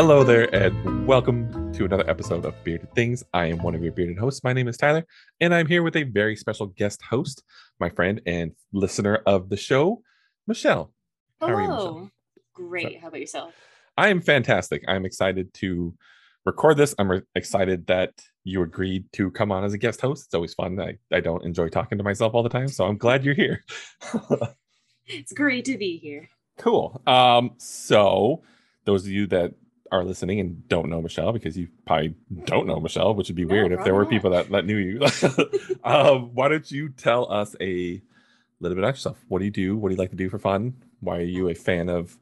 Hello there, and welcome to another episode of Bearded Things. I am one of your bearded hosts. My name is Tyler, and I'm here with a very special guest host, my friend and listener of the show, Michelle. How are you, Michelle? Hello. Great. How about yourself? I am fantastic. I'm excited to record this. I'm re- excited that you agreed to come on as a guest host. It's always fun. I, I don't enjoy talking to myself all the time, so I'm glad you're here. It's great to be here. cool. Um, so those of you that are listening and don't know Michelle, because you probably don't know Michelle, which would be No, weird if there were probably people that, that knew you. um, why don't you tell us a little bit about yourself? What do you do? What do you like to do for fun? Why are you a fan of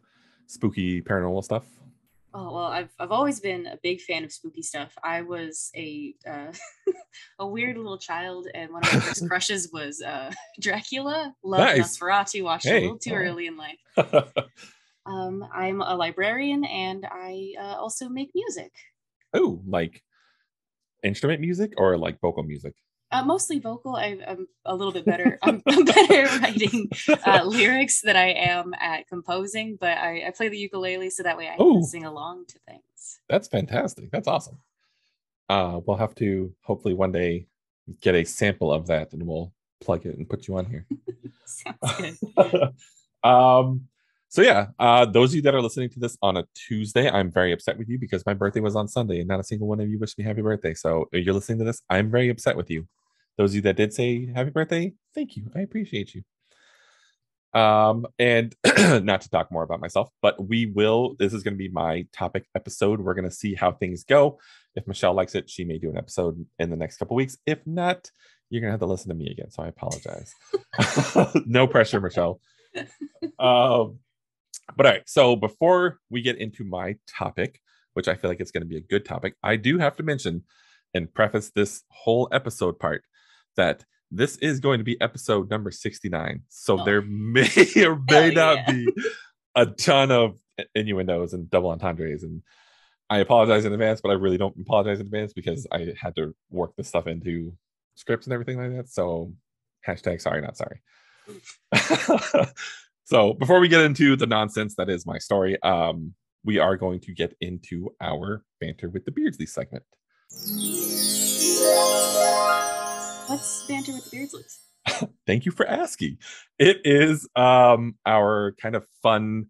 spooky paranormal stuff? Oh well, I've I've always been a big fan of spooky stuff. I was a uh, a weird little child, and one of my first crushes was uh, Dracula. Loved Nice. Nosferatu. Watched Hey, a little too early in life. Um, I'm a librarian, and I uh, also make music. oh, like instrument music or like vocal music? Uh, mostly vocal. I, I'm a little bit better. I'm, I'm better at writing uh, lyrics than I am at composing, but I, I play the ukulele so that way I Ooh. can sing along to things. That's fantastic. That's awesome. Uh, we'll have to hopefully one day get a sample of that and we'll plug it and put you on here. Sounds good. um, so yeah, uh, those of you that are listening to this on a Tuesday, I'm very upset with you because my birthday was on Sunday and not a single one of you wished me happy birthday. So if you're listening to this, I'm very upset with you. Those of you that did say happy birthday, thank you. I appreciate you. Um, and not to talk more about myself, but we will. This is going to be my topic episode. We're going to see how things go. If Michelle likes it, she may do an episode in the next couple weeks. If not, you're going to have to listen to me again. So I apologize. no pressure, Michelle. Um, but all right. So before we get into my topic, which I feel like it's going to be a good topic, I do have to mention and preface this whole episode part that this is going to be episode number 69. So Oh. there may or may Hell not yeah. be a ton of innuendos and double entendres. And I apologize in advance, but I really don't apologize in advance because I had to work this stuff into scripts and everything like that. So hashtag sorry, not sorry. so before we get into the nonsense that is my story, um, we are going to get into our banter with the Beardsley segment. What's banter with the Beardsleys? Thank you for asking. It is um our kind of fun,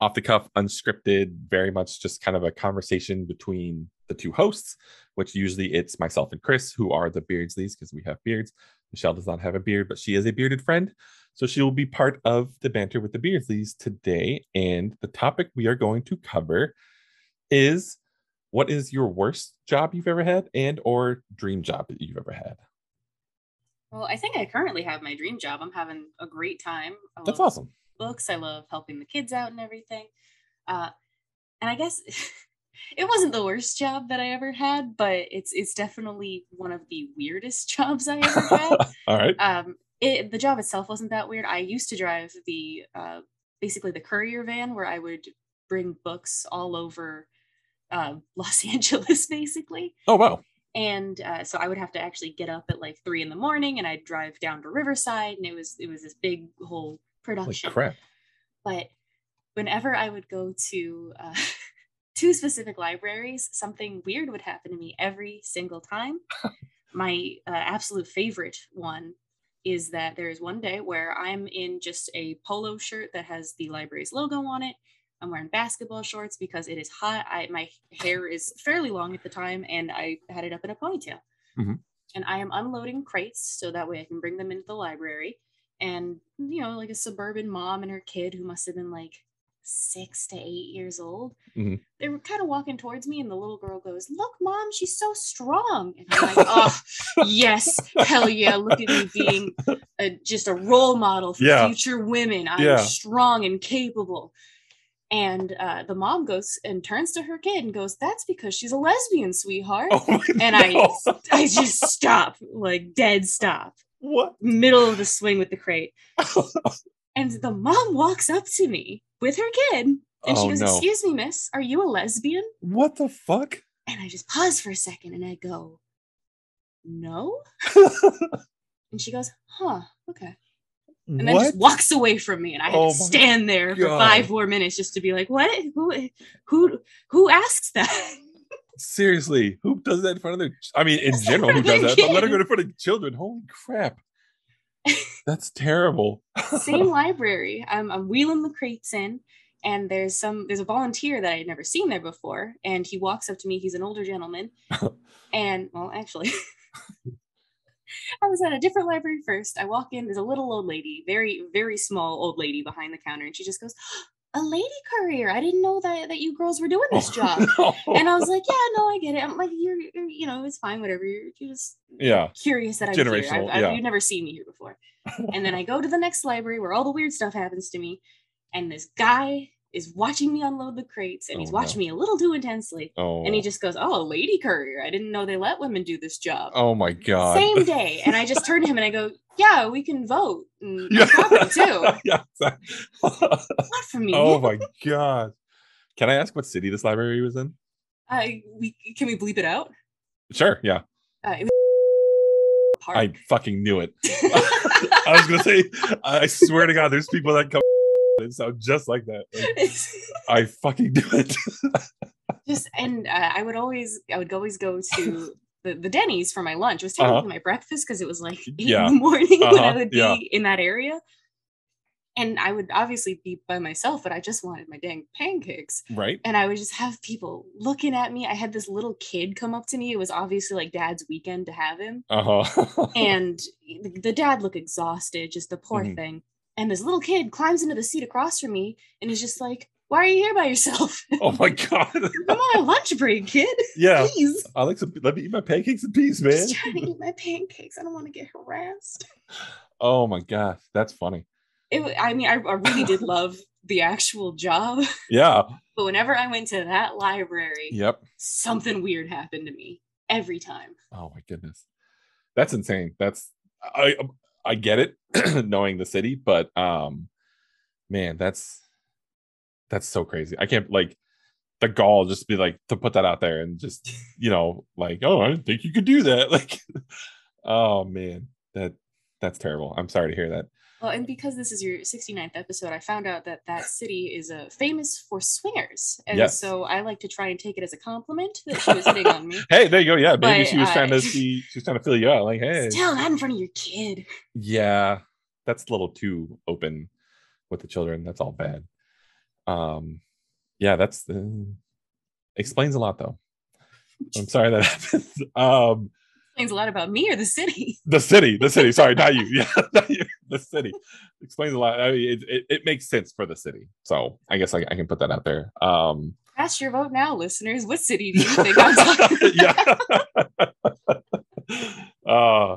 off the cuff, unscripted, very much just kind of a conversation between the two hosts, which usually it's myself and Chris, who are the Beardsleys because we have beards. Michelle does not have a beard, but she is a bearded friend. So she will be part of the banter with the Beardsleys today. And the topic we are going to cover is what is your worst job you've ever had and or dream job that you've ever had? Well, I think I currently have my dream job. I'm having a great time. I That's love awesome. Books. I love helping the kids out and everything. Uh, and I guess it wasn't the worst job that I ever had, but it's it's definitely one of the weirdest jobs I ever had. All right. um it, the job itself wasn't that weird i used to drive the uh basically the courier van where i would bring books all over uh, los angeles basically Oh wow. and uh, so i would have to actually get up at like three in the morning and i'd drive down to riverside and it was it was this big whole Holy production crap. but whenever I would go to uh, two specific libraries, something weird would happen to me every single time. My uh, absolute favorite one is that there is one day where I'm in just a polo shirt that has the library's logo on it. I'm wearing basketball shorts because it is hot. I, my hair is fairly long at the time, and I had it up in a ponytail. Mhm. And I am unloading crates so that way I can bring them into the library and you know like a suburban mom and her kid who must have been like six to eight years old Mhm. they were kind of walking towards me and the little girl goes look mom she's so strong and i'm like oh yes hell yeah look at me being a, just a role model for Yeah. future women i'm Yeah. strong and capable and uh, the mom goes and turns to her kid and goes that's because she's a lesbian sweetheart Oh and I- i just stop like dead stop what? middle of the swing with the crate. And the mom walks up to me with her kid and she Oh, goes, no. Excuse me, miss, are you a lesbian? what the fuck? And I just pause for a second and I go, No? And she goes, Huh, okay. and then just walks away from me and i had Oh to stand there for God. five more minutes just to be like what who who who asks that Seriously, who does that in front of their? I mean, in general, who does that? But let her go in front of children. Holy crap, that's terrible. same library. I'm, I'm wheeling the crates in and there's some there's a volunteer that i had never seen there before and he walks up to me. He's an older gentleman. And well actually i was at a different library first. I walk in. There's a little old lady very very small old lady behind the counter and she just goes a lady courier i didn't know that that you girls were doing oh, this job No. and i was like yeah no i get it i'm like you're, you're you know it's fine whatever you're, you're just yeah, curious that I'm here. I've, I've. You've never seen me here before. and then I go to the next library where all the weird stuff happens to me, and this guy is watching me unload the crates, and oh, he's Oh, watching no. me a little too intensely. oh, And he oh. just goes, "Oh, a lady courier! I didn't know they let women do this job." oh my god, Same day, and I just turn to him and I go, "Yeah, we can vote and yeah, too. yeah. exactly. Not for me. oh my god. Can I ask what city this library was in? I we can we bleep it out? Sure. Yeah, Uh, it was park. I fucking knew it. I was gonna say, I swear to God, there's people that come and sound just like that. Like, I fucking knew it. just and uh, I would always I would always go to the, the Denny's for my lunch. It was technically Uh-huh. my breakfast because it was like eight Yeah. in the morning when I Uh-huh, would be yeah. in that area. And I would obviously be by myself, but I just wanted my dang pancakes. right? And I would just have people looking at me. I had this little kid come up to me. It was obviously like dad's weekend to have him. Uh huh. And the, the dad looked exhausted, just the poor Mhm. thing. And this little kid climbs into the seat across from me and he's just like, Why are you here by yourself? oh my god. I'm on a lunch break, kid. yeah. Please. I like some. Let me eat my pancakes in peace, man. Just trying to eat my pancakes. I don't want to get harassed. Oh my gosh, that's funny. It, I mean, I, I really did love the actual job, Yeah. but whenever I went to that library, Yep. something weird happened to me every time. Oh my goodness, that's insane. That's I I get it, knowing the city, but um, man, that's that's so crazy. I can't like the gall just be like to put that out there and just you know like oh I didn't think you could do that like oh man that that's terrible. I'm sorry to hear that. Well, and because this is your 69th episode, I found out that that city is uh, famous for swingers. And Yes. so I like to try and take it as a compliment that she was hitting on me. Hey, there you go. Yeah, maybe But, she was trying to see. She was trying to fill you out. Like, hey, Still not in front of your kid. yeah, that's a little too open with the children. That's all bad. Um, yeah, that's uh, explains a lot though. I'm sorry that happened. Um, Explains a lot about me or the city. the city, the city. Sorry, not you. Yeah, not you. The city explains a lot. I mean, it, it, it makes sense for the city. So I guess I, I can put that out there. Um, Cast your vote now, listeners. What city do you think I'm talking about? yeah. uh,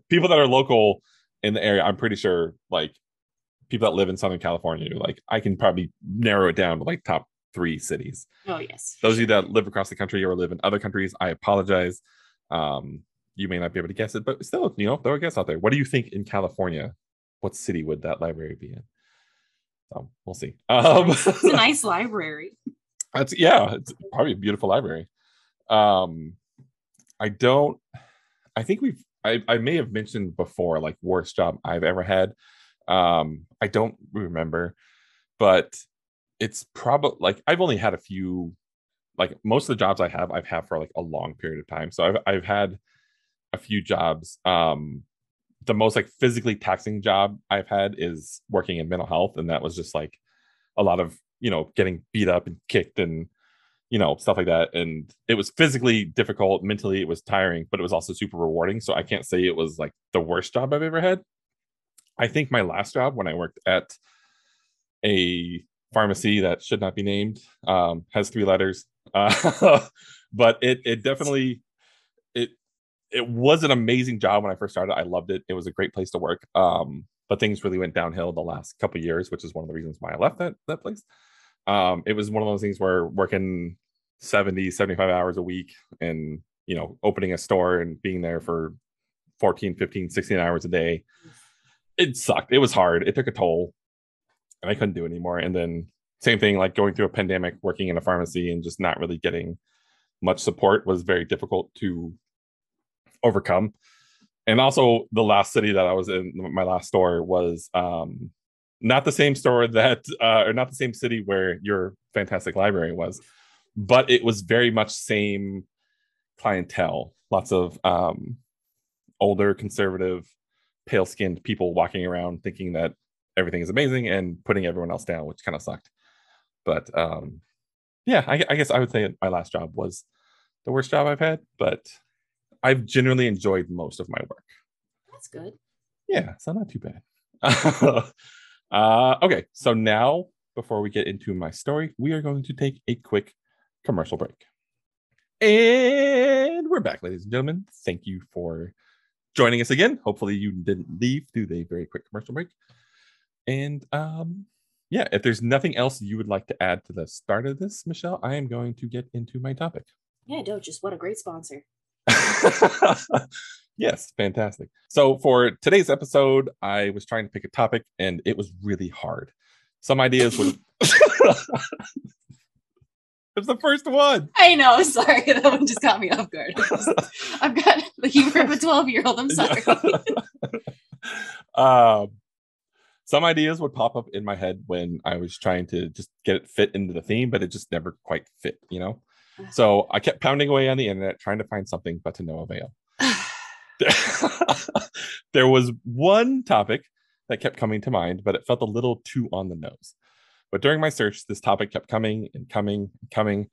people that are local in the area, I'm pretty sure, like people that live in Southern California, like I can probably narrow it down to like top three cities. Oh, yes. Those of you that live across the country or live in other countries, I apologize. Um, you may not be able to guess it, but still, you know, there are guess out there. What do you think in California? What city would that library be in? So we'll see. Um, It's a nice library. that's yeah, it's probably a beautiful library. Um, I don't. I think we've. I I may have mentioned before, like worst job I've ever had. Um, I don't remember, but it's probably like I've only had a few. Like most of the jobs I have, I've had for like a long period of time. So I've I've had a few jobs. Um, the most like physically taxing job I've had is working in mental health, and that was just like a lot of you know getting beat up and kicked and you know stuff like that and it was physically difficult mentally it was tiring but it was also super rewarding so i can't say it was like the worst job i've ever had i think my last job when i worked at a pharmacy that should not be named um, has three letters uh, but it it definitely it it was an amazing job when i first started. I loved it. It was a great place to work. Um, but things really went downhill the last couple years which is one of the reasons why i left that that place. Um, it was one of those things where working 70 75 hours a week and you know opening a store and being there for 14 15 16 hours a day it sucked. It was hard. It took a toll and i couldn't do it anymore. And then same thing like going through a pandemic working in a pharmacy and just not really getting much support was very difficult to overcome. And also the last city that I was in, my last store was um, not the same store that, uh, or not the same city where your fantastic library was, but it was very much same clientele. Lots of um, older, conservative, pale skinned people walking around thinking that everything is amazing and putting everyone else down, which kind of sucked. But um, yeah, I, I guess I would say my last job was the worst job I've had, but I've generally enjoyed most of my work. That's good. Yeah, so not too bad. uh, okay, so now before we get into my story, we are going to take a quick commercial break. And we're back, ladies and gentlemen. Thank you for joining us again. Hopefully, you didn't leave through the very quick commercial break. And um, yeah, if there's nothing else you would like to add to the start of this, Michelle, I am going to get into my topic. Yeah, no, just what a great sponsor. yes, fantastic. So for today's episode, I was trying to pick a topic and it was really hard. Some ideas would It's the first one. I know. Sorry, that one just caught me off guard. I've got the humor of a twelve-year-old. I'm sorry. um, some ideas would pop up in my head when I was trying to just get it fit into the theme, but it just never quite fit. You know. So I kept pounding away on the internet trying to find something, but to no avail. there was one topic that kept coming to mind, but it felt a little too on the nose. But during my search, this topic kept coming and coming and coming.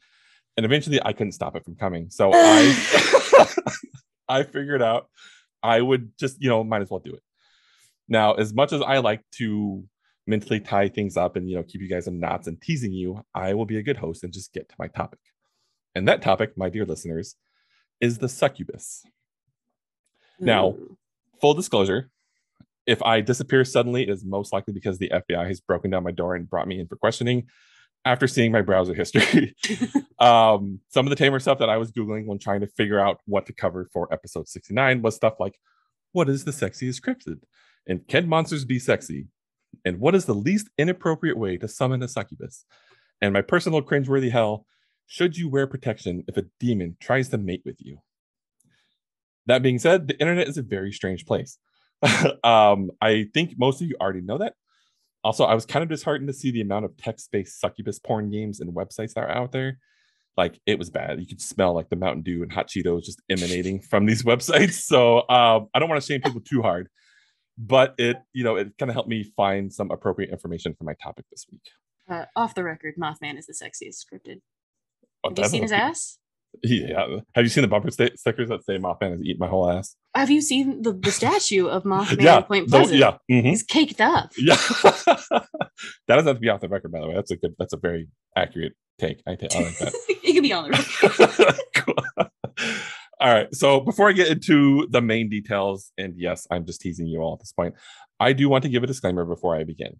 And eventually I couldn't stop it from coming. So I I figured out I would just, you know, might as well do it. Now, as much as I like to mentally tie things up and you know keep you guys in knots and teasing you, I will be a good host and just get to my topic. And that topic, my dear listeners, is the succubus. Mm. Now, hmm. full disclosure, if I disappear suddenly, it is most likely because the FBI has broken down my door and brought me in for questioning after seeing my browser history. um, some of the tamer stuff that I was Googling when trying to figure out what to cover for episode 69 was stuff like what is the sexiest cryptid? And can monsters be sexy? And what is the least inappropriate way to summon a succubus? And my personal cringeworthy hell should you wear protection if a demon tries to mate with you? That being said, the internet is a very strange place. um, I think most of you already know that. Also, I was kind of disheartened to see the amount of text-based succubus porn games and websites that are out there. Like it was bad. You could smell like the Mountain Dew and hot Cheetos just emanating from these websites. So um, I don't want to shame people too hard, but it, you know, it kind of helped me find some appropriate information for my topic this week. Uh, off the record, Mothman is the sexiest cryptid. Oh, Have you seen his ass? Yeah. Have you seen the bumper st- stickers that say Mothman has eaten my whole ass? Have you seen the, the statue of Mothman yeah, Point Pleasant? The, yeah. Mm-hmm. He's caked up. Yeah. that doesn't have to be off the record, by the way. That's a good, that's a very accurate take. I, t- I like that. it can be on the record. cool. All right. So before I get into the main details, and yes, I'm just teasing you all at this point, I do want to give a disclaimer before I begin.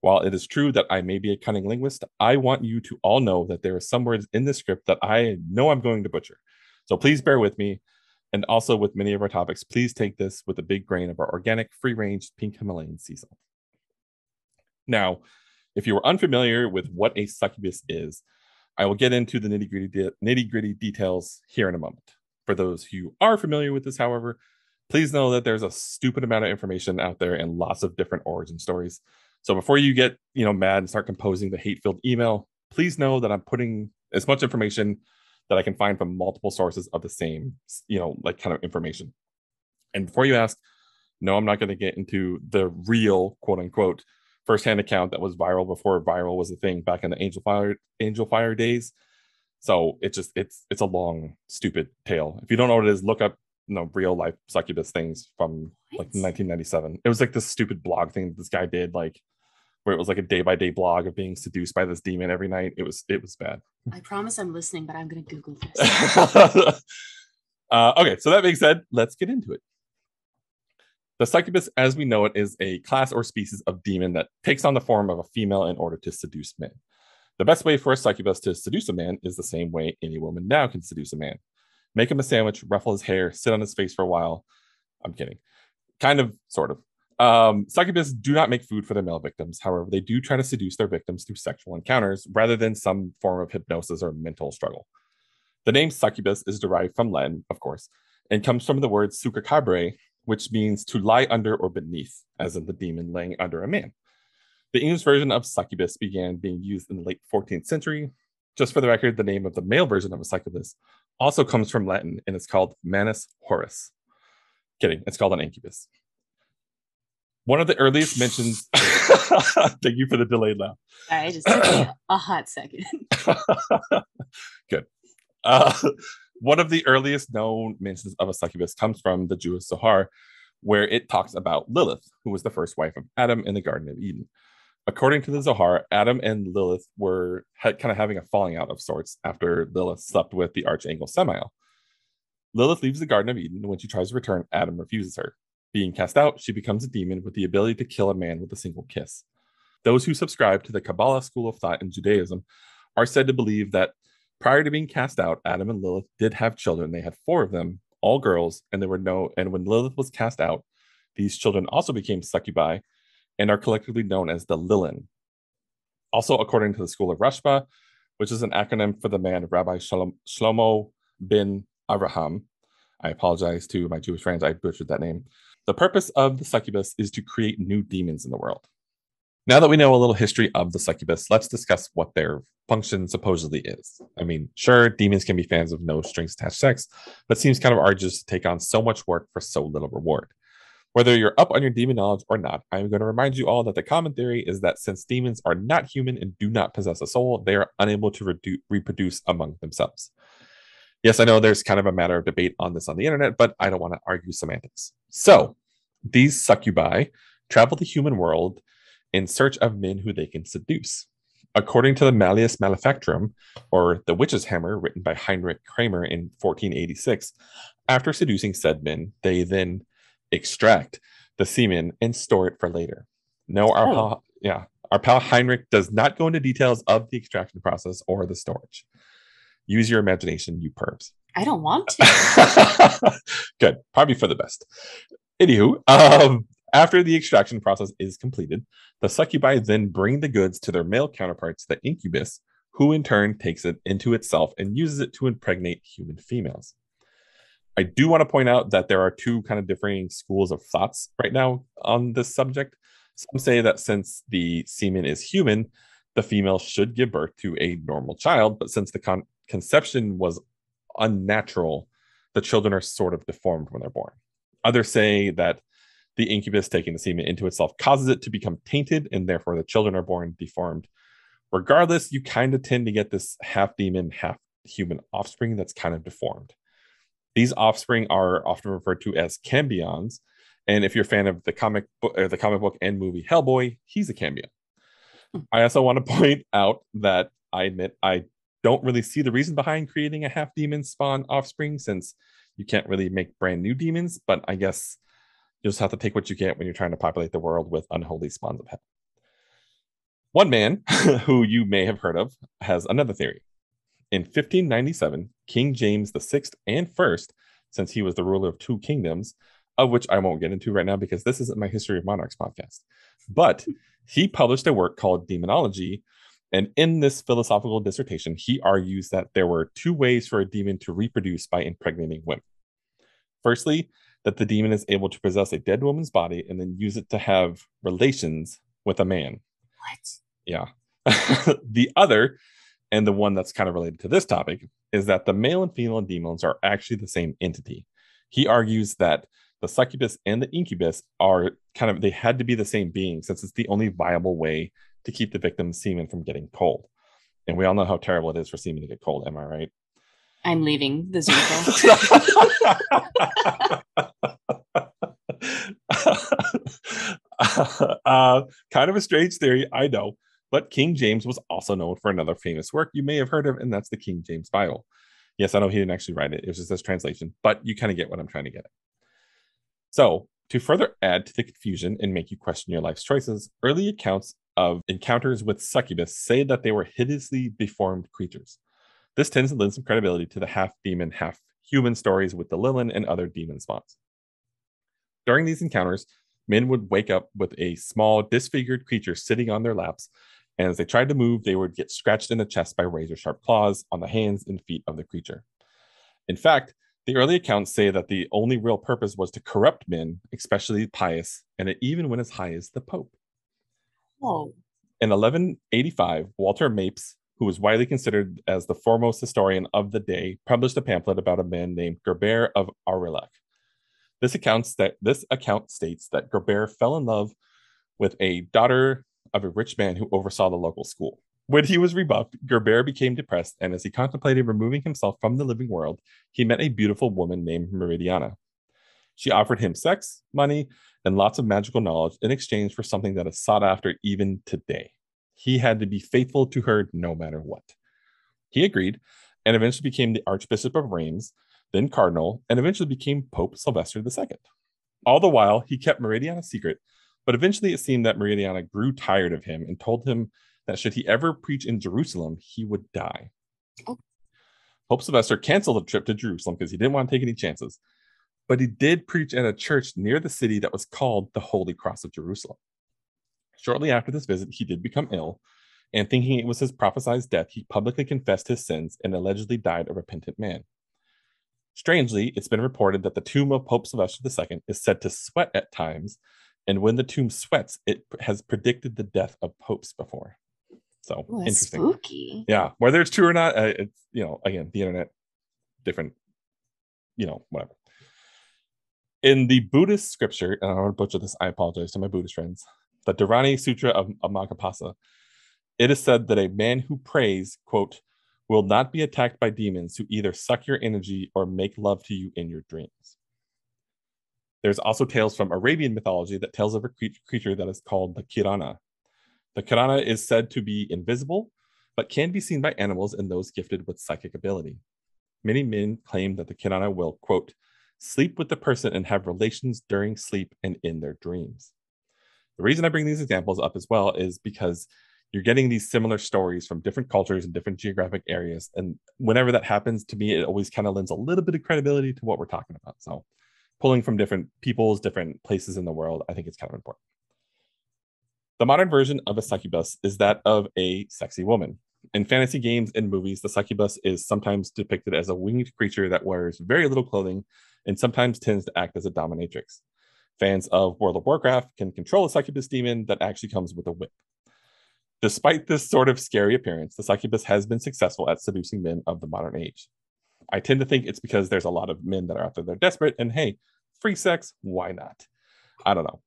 While it is true that I may be a cunning linguist, I want you to all know that there are some words in this script that I know I'm going to butcher. So please bear with me. And also with many of our topics, please take this with a big grain of our organic, free range pink Himalayan sea salt. Now, if you are unfamiliar with what a succubus is, I will get into the nitty gritty de- nitty gritty details here in a moment. For those who are familiar with this, however, please know that there's a stupid amount of information out there and lots of different origin stories. So before you get, you know, mad and start composing the hate-filled email, please know that I'm putting as much information that I can find from multiple sources of the same, you know, like kind of information. And before you ask, no, I'm not going to get into the real quote unquote firsthand account that was viral before viral was a thing back in the Angelfire Angel Fire days. So it's just it's it's a long stupid tale. If you don't know what it is, look up know real life succubus things from what? like 1997. It was like this stupid blog thing that this guy did like where it was like a day by day blog of being seduced by this demon every night. It was it was bad. I promise I'm listening, but I'm gonna Google this. uh, okay, so that being said, let's get into it. The succubus, as we know it, is a class or species of demon that takes on the form of a female in order to seduce men. The best way for a succubus to seduce a man is the same way any woman now can seduce a man. Make him a sandwich, ruffle his hair, sit on his face for a while. I'm kidding. Kind of, sort of. Um, succubus do not make food for their male victims. However, they do try to seduce their victims through sexual encounters rather than some form of hypnosis or mental struggle. The name succubus is derived from Latin, of course, and comes from the word succubare, which means to lie under or beneath, as in the demon laying under a man. The English version of succubus began being used in the late 14th century. Just for the record, the name of the male version of a succubus also comes from Latin and it's called Manus Horus. Kidding, it's called an incubus. One of the earliest mentions. Thank you for the delayed laugh. I just took a hot second. Good. Uh, one of the earliest known mentions of a succubus comes from the Jewish Zohar, where it talks about Lilith, who was the first wife of Adam in the Garden of Eden. According to the Zohar, Adam and Lilith were had, kind of having a falling out of sorts after Lilith slept with the archangel Samael. Lilith leaves the Garden of Eden. When she tries to return, Adam refuses her. Being cast out, she becomes a demon with the ability to kill a man with a single kiss. Those who subscribe to the Kabbalah school of thought in Judaism are said to believe that prior to being cast out, Adam and Lilith did have children. They had four of them, all girls, and there were no. And when Lilith was cast out, these children also became succubi and are collectively known as the Lilin. Also, according to the school of Rashba, which is an acronym for the man Rabbi Shlomo bin Avraham. I apologize to my Jewish friends, I butchered that name. The purpose of the succubus is to create new demons in the world. Now that we know a little history of the succubus, let's discuss what their function supposedly is. I mean, sure, demons can be fans of no strings attached sex, but seems kind of arduous to take on so much work for so little reward. Whether you're up on your demon knowledge or not, I'm going to remind you all that the common theory is that since demons are not human and do not possess a soul, they are unable to redu- reproduce among themselves. Yes, I know there's kind of a matter of debate on this on the internet, but I don't want to argue semantics. So, these succubi travel the human world in search of men who they can seduce. According to the Malleus Maleficarum, or the Witch's Hammer, written by Heinrich Kramer in 1486, after seducing said men, they then extract the semen and store it for later. No, our oh. pal, yeah, our pal Heinrich does not go into details of the extraction process or the storage. Use your imagination, you pervs. I don't want to. Good, probably for the best. Anywho, um, after the extraction process is completed, the succubi then bring the goods to their male counterparts, the incubus, who in turn takes it into itself and uses it to impregnate human females. I do want to point out that there are two kind of differing schools of thoughts right now on this subject. Some say that since the semen is human, the female should give birth to a normal child, but since the con- conception was unnatural, the children are sort of deformed when they're born. Others say that the incubus taking the semen into itself causes it to become tainted, and therefore the children are born deformed. Regardless, you kind of tend to get this half demon, half human offspring that's kind of deformed. These offspring are often referred to as cambions, and if you're a fan of the comic book, the comic book and movie Hellboy, he's a cambion. Hmm. I also want to point out that I admit I don't really see the reason behind creating a half demon spawn offspring since you can't really make brand new demons, but I guess you just have to take what you get when you're trying to populate the world with unholy spawns of hell. One man who you may have heard of has another theory. In 1597, King James VI and First, since he was the ruler of two kingdoms, of which I won't get into right now because this isn't my History of Monarchs podcast, but he published a work called Demonology. And in this philosophical dissertation, he argues that there were two ways for a demon to reproduce by impregnating women. Firstly, that the demon is able to possess a dead woman's body and then use it to have relations with a man. What? Yeah. the other and the one that's kind of related to this topic is that the male and female demons are actually the same entity. He argues that the succubus and the incubus are kind of they had to be the same being since it's the only viable way to keep the victim's semen from getting cold. And we all know how terrible it is for semen to get cold. Am I right? I'm leaving the Zoom uh, kind of a strange theory, I know. But King James was also known for another famous work you may have heard of, and that's the King James Bible. Yes, I know he didn't actually write it, it was just this translation, but you kind of get what I'm trying to get at. So, to further add to the confusion and make you question your life's choices, early accounts of encounters with succubus say that they were hideously deformed creatures. This tends to lend some credibility to the half demon, half human stories with the Lilin and other demon spawns. During these encounters, men would wake up with a small, disfigured creature sitting on their laps and as they tried to move, they would get scratched in the chest by razor sharp claws on the hands and feet of the creature. In fact, The early accounts say that the only real purpose was to corrupt men, especially pious, and it even went as high as the Pope. Oh. In 1185, Walter Mapes, who was widely considered as the foremost historian of the day, published a pamphlet about a man named Gerbert of Aurillac. This account, sta- this account states that Gerbert fell in love with a daughter of a rich man who oversaw the local school. When he was rebuffed, Gerbert became depressed, and as he contemplated removing himself from the living world, he met a beautiful woman named Meridiana. She offered him sex, money, and lots of magical knowledge in exchange for something that is sought after even today. He had to be faithful to her no matter what. He agreed and eventually became the Archbishop of Reims, then Cardinal, and eventually became Pope Sylvester II. All the while, he kept Meridiana secret, but eventually it seemed that Meridiana grew tired of him and told him that should he ever preach in Jerusalem, he would die. Oh. Pope Sylvester canceled the trip to Jerusalem because he didn't want to take any chances, but he did preach at a church near the city that was called the Holy Cross of Jerusalem. Shortly after this visit, he did become ill, and thinking it was his prophesied death, he publicly confessed his sins and allegedly died a repentant man. Strangely, it's been reported that the tomb of Pope Sylvester II is said to sweat at times, and when the tomb sweats, it has predicted the death of popes before. So Ooh, interesting. spooky. Yeah, whether it's true or not, uh, it's you know, again, the internet, different, you know, whatever. In the Buddhist scripture, and I'm going to butcher this, I apologize to my Buddhist friends, the Dharani Sutra of, of Magapasa, it is said that a man who prays, quote, will not be attacked by demons who either suck your energy or make love to you in your dreams. There's also tales from Arabian mythology that tells of a creature that is called the Kirana. The Kirana is said to be invisible, but can be seen by animals and those gifted with psychic ability. Many men claim that the Kirana will, quote, sleep with the person and have relations during sleep and in their dreams. The reason I bring these examples up as well is because you're getting these similar stories from different cultures and different geographic areas. And whenever that happens, to me, it always kind of lends a little bit of credibility to what we're talking about. So, pulling from different peoples, different places in the world, I think it's kind of important. The modern version of a succubus is that of a sexy woman. In fantasy games and movies, the succubus is sometimes depicted as a winged creature that wears very little clothing and sometimes tends to act as a dominatrix. Fans of World of Warcraft can control a succubus demon that actually comes with a whip. Despite this sort of scary appearance, the succubus has been successful at seducing men of the modern age. I tend to think it's because there's a lot of men that are out there that are desperate, and hey, free sex, why not? I don't know.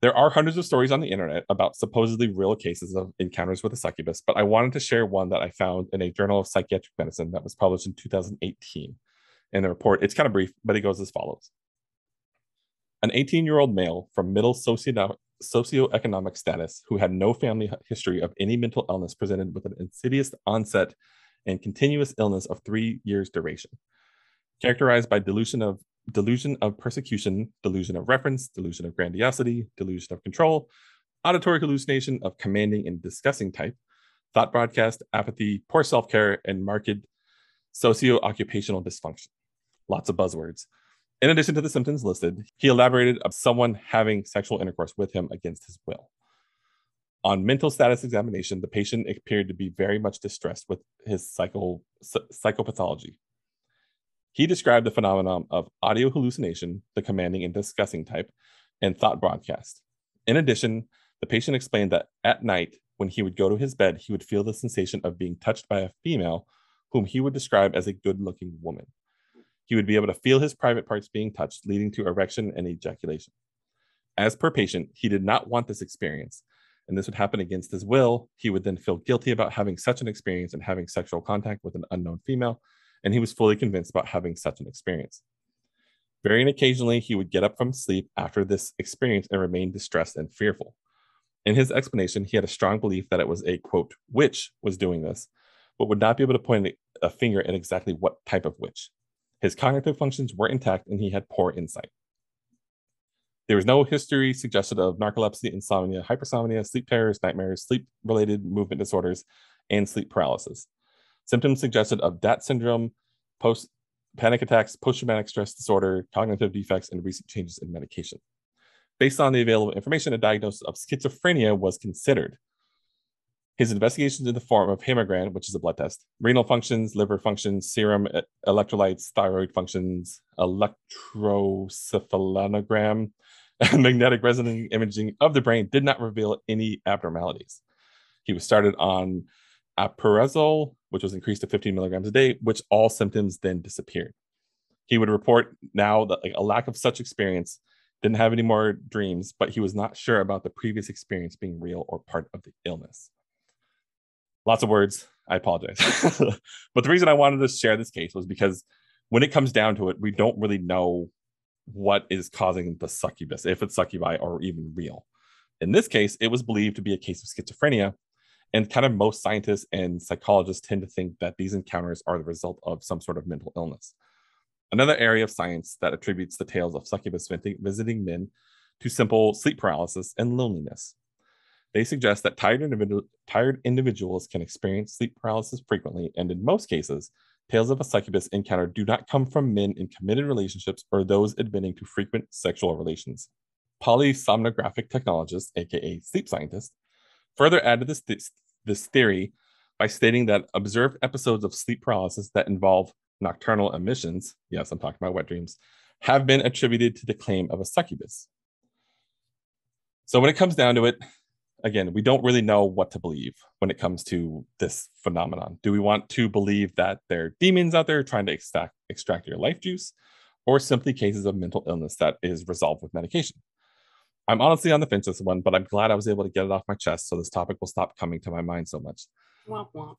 There are hundreds of stories on the internet about supposedly real cases of encounters with a succubus, but I wanted to share one that I found in a journal of psychiatric medicine that was published in 2018. In the report, it's kind of brief, but it goes as follows An 18 year old male from middle socio- socioeconomic status who had no family history of any mental illness presented with an insidious onset and continuous illness of three years duration, characterized by delusion of delusion of persecution, delusion of reference, delusion of grandiosity, delusion of control, auditory hallucination of commanding and discussing type, thought broadcast, apathy, poor self-care, and marked socio-occupational dysfunction. Lots of buzzwords. In addition to the symptoms listed, he elaborated of someone having sexual intercourse with him against his will. On mental status examination, the patient appeared to be very much distressed with his psycho, psychopathology. He described the phenomenon of audio hallucination, the commanding and discussing type, and thought broadcast. In addition, the patient explained that at night, when he would go to his bed, he would feel the sensation of being touched by a female whom he would describe as a good looking woman. He would be able to feel his private parts being touched, leading to erection and ejaculation. As per patient, he did not want this experience, and this would happen against his will. He would then feel guilty about having such an experience and having sexual contact with an unknown female, and he was fully convinced about having such an experience. Very occasionally, he would get up from sleep after this experience and remain distressed and fearful. In his explanation, he had a strong belief that it was a quote, witch was doing this, but would not be able to point a finger at exactly what type of witch. His cognitive functions were intact and he had poor insight. There was no history suggested of narcolepsy, insomnia, hypersomnia, sleep terrors, nightmares, sleep related movement disorders, and sleep paralysis. Symptoms suggested of Dhat syndrome, post panic attacks, post traumatic stress disorder, cognitive defects, and recent changes in medication. Based on the available information, a diagnosis of schizophrenia was considered. His investigations in the form of hemogram, which is a blood test, renal functions, liver functions, serum electrolytes, thyroid functions, electrocephalogram, and magnetic resonance imaging of the brain did not reveal any abnormalities. He was started on aprazole, which was increased to 15 milligrams a day, which all symptoms then disappeared. He would report now that like a lack of such experience didn't have any more dreams, but he was not sure about the previous experience being real or part of the illness. Lots of words. I apologize. but the reason I wanted to share this case was because when it comes down to it, we don't really know what is causing the succubus, if it's succubi or even real. In this case, it was believed to be a case of schizophrenia. And kind of most scientists and psychologists tend to think that these encounters are the result of some sort of mental illness. Another area of science that attributes the tales of succubus visiting men to simple sleep paralysis and loneliness. They suggest that tired, individu- tired individuals can experience sleep paralysis frequently, and in most cases, tales of a succubus encounter do not come from men in committed relationships or those admitting to frequent sexual relations. Polysomnographic technologists, aka sleep scientists, further added this, th- this theory by stating that observed episodes of sleep paralysis that involve nocturnal emissions, yes, I'm talking about wet dreams, have been attributed to the claim of a succubus. So when it comes down to it, again, we don't really know what to believe when it comes to this phenomenon. Do we want to believe that there are demons out there trying to extract, extract your life juice, or simply cases of mental illness that is resolved with medication? I'm honestly on the fence with this one, but I'm glad I was able to get it off my chest so this topic will stop coming to my mind so much. Womp womp.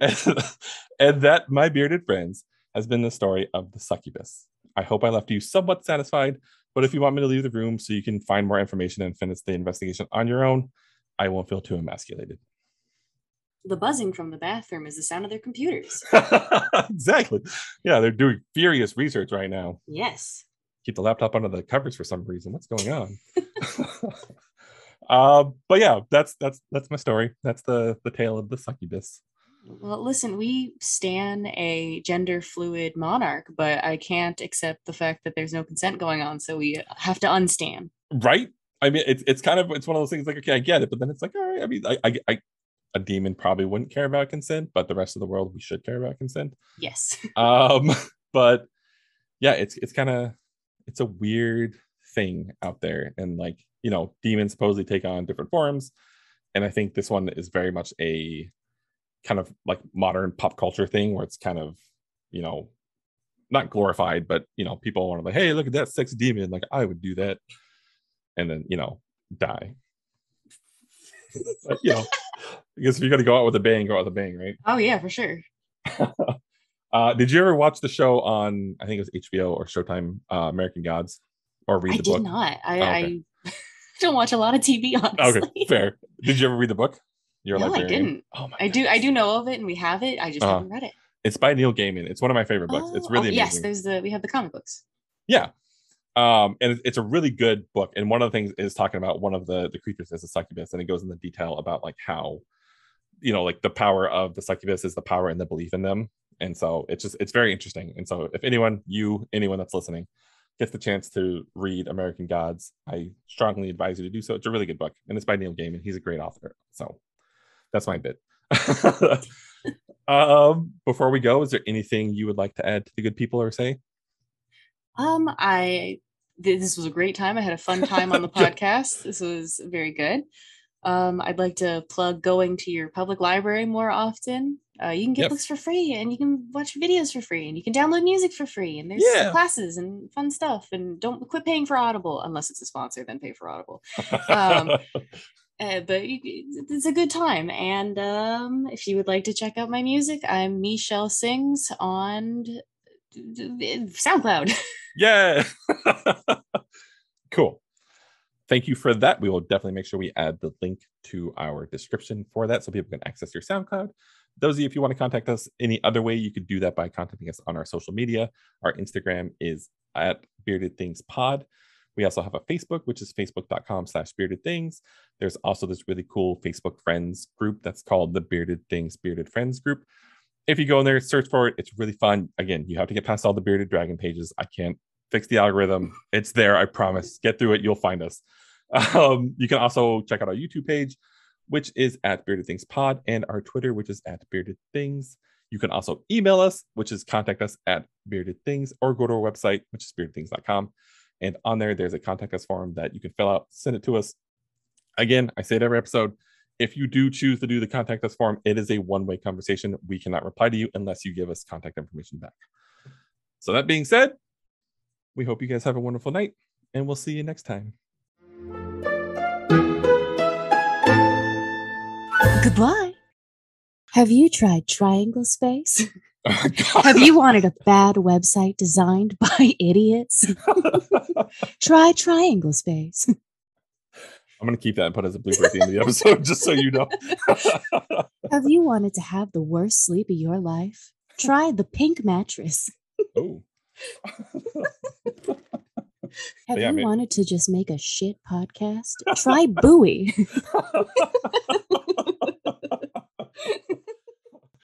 and, and that, my bearded friends, has been the story of the succubus. I hope I left you somewhat satisfied, but if you want me to leave the room so you can find more information and finish the investigation on your own, I won't feel too emasculated. The buzzing from the bathroom is the sound of their computers. exactly. Yeah, they're doing furious research right now. Yes. Keep the laptop under the covers for some reason. What's going on? uh, but yeah, that's that's that's my story. That's the the tale of the succubus. Well, listen, we stan a gender fluid monarch, but I can't accept the fact that there's no consent going on, so we have to unstan. Right? I mean, it's it's kind of it's one of those things like okay, I get it, but then it's like all right. I mean, I, I, I a demon probably wouldn't care about consent, but the rest of the world we should care about consent. Yes. Um, but yeah, it's it's kind of it's a weird thing out there, and like you know, demons supposedly take on different forms, and I think this one is very much a kind of like modern pop culture thing where it's kind of you know not glorified, but you know, people want to like, hey, look at that sex demon. Like I would do that, and then you know, die. but, you know, I guess if you're gonna go out with a bang, go out with a bang, right? Oh yeah, for sure. uh, did you ever watch the show on? I think it was HBO or Showtime, uh, American Gods, or read I the book? not. I, Oh, okay. I don't watch a lot of TV, honestly. Okay, fair. Did you ever read the book? You're No, I didn't. Oh my I do. I do know of it, and we have it. I just Uh-huh. haven't read it. It's by Neil Gaiman. It's one of my favorite books. it's Oh, really oh, yes. There's the we have the comic books. Yeah. Um, and it's a really good book. And one of the things is talking about one of the the creatures is a succubus, and it goes into detail about like how, you know, like the power of the succubus is the power and the belief in them. And so it's just it's very interesting. And so if anyone, you, anyone that's listening, gets the chance to read American Gods, I strongly advise you to do so. It's a really good book, and it's by Neil Gaiman. He's a great author. So that's my bit. um, before we go, is there anything you would like to add to the good people or say? Um, I th- this was a great time. I had a fun time on the podcast. This was very good. Um, I'd like to plug going to your public library more often. Uh, you can get Yep. books for free, and you can watch videos for free, and you can download music for free, and there's Yeah. classes and fun stuff. And don't quit paying for Audible unless it's a sponsor. Then pay for Audible. Um, Uh, but it's a good time. And um, if you would like to check out my music, I'm Michelle Sings on SoundCloud. Yeah. cool. Thank you for that. We will definitely make sure we add the link to our description for that so people can access your SoundCloud. Those of you, if you want to contact us any other way, you could do that by contacting us on our social media. Our Instagram is at Bearded Things Pod. We also have a Facebook, which is facebook.com slash bearded things. There's also this really cool Facebook friends group that's called the Bearded Things Bearded Friends group. If you go in there, search for it, it's really fun. Again, you have to get past all the bearded dragon pages. I can't fix the algorithm. It's there, I promise. Get through it, you'll find us. Um, you can also check out our YouTube page. which is at Bearded Things Pod, and our Twitter, which is at Bearded Things. You can also email us, which is contact us at Bearded Things, or go to our website, which is beardedthings.com. And on there, there's a contact us form that you can fill out, send it to us. Again, I say it every episode. If you do choose to do the contact us form, it is a one way conversation. We cannot reply to you unless you give us contact information back. So, that being said, we hope you guys have a wonderful night, and we'll see you next time. Goodbye. Have you tried Triangle Space? Oh, Have you wanted a bad website designed by idiots? Try Triangle Space. I'm gonna keep that and put it as a blooper at the end of the episode, just so you know. Have you wanted to have the worst sleep of your life? Try the pink mattress. oh. Have Yeah, you man. wanted to just make a shit podcast? Try Buoy.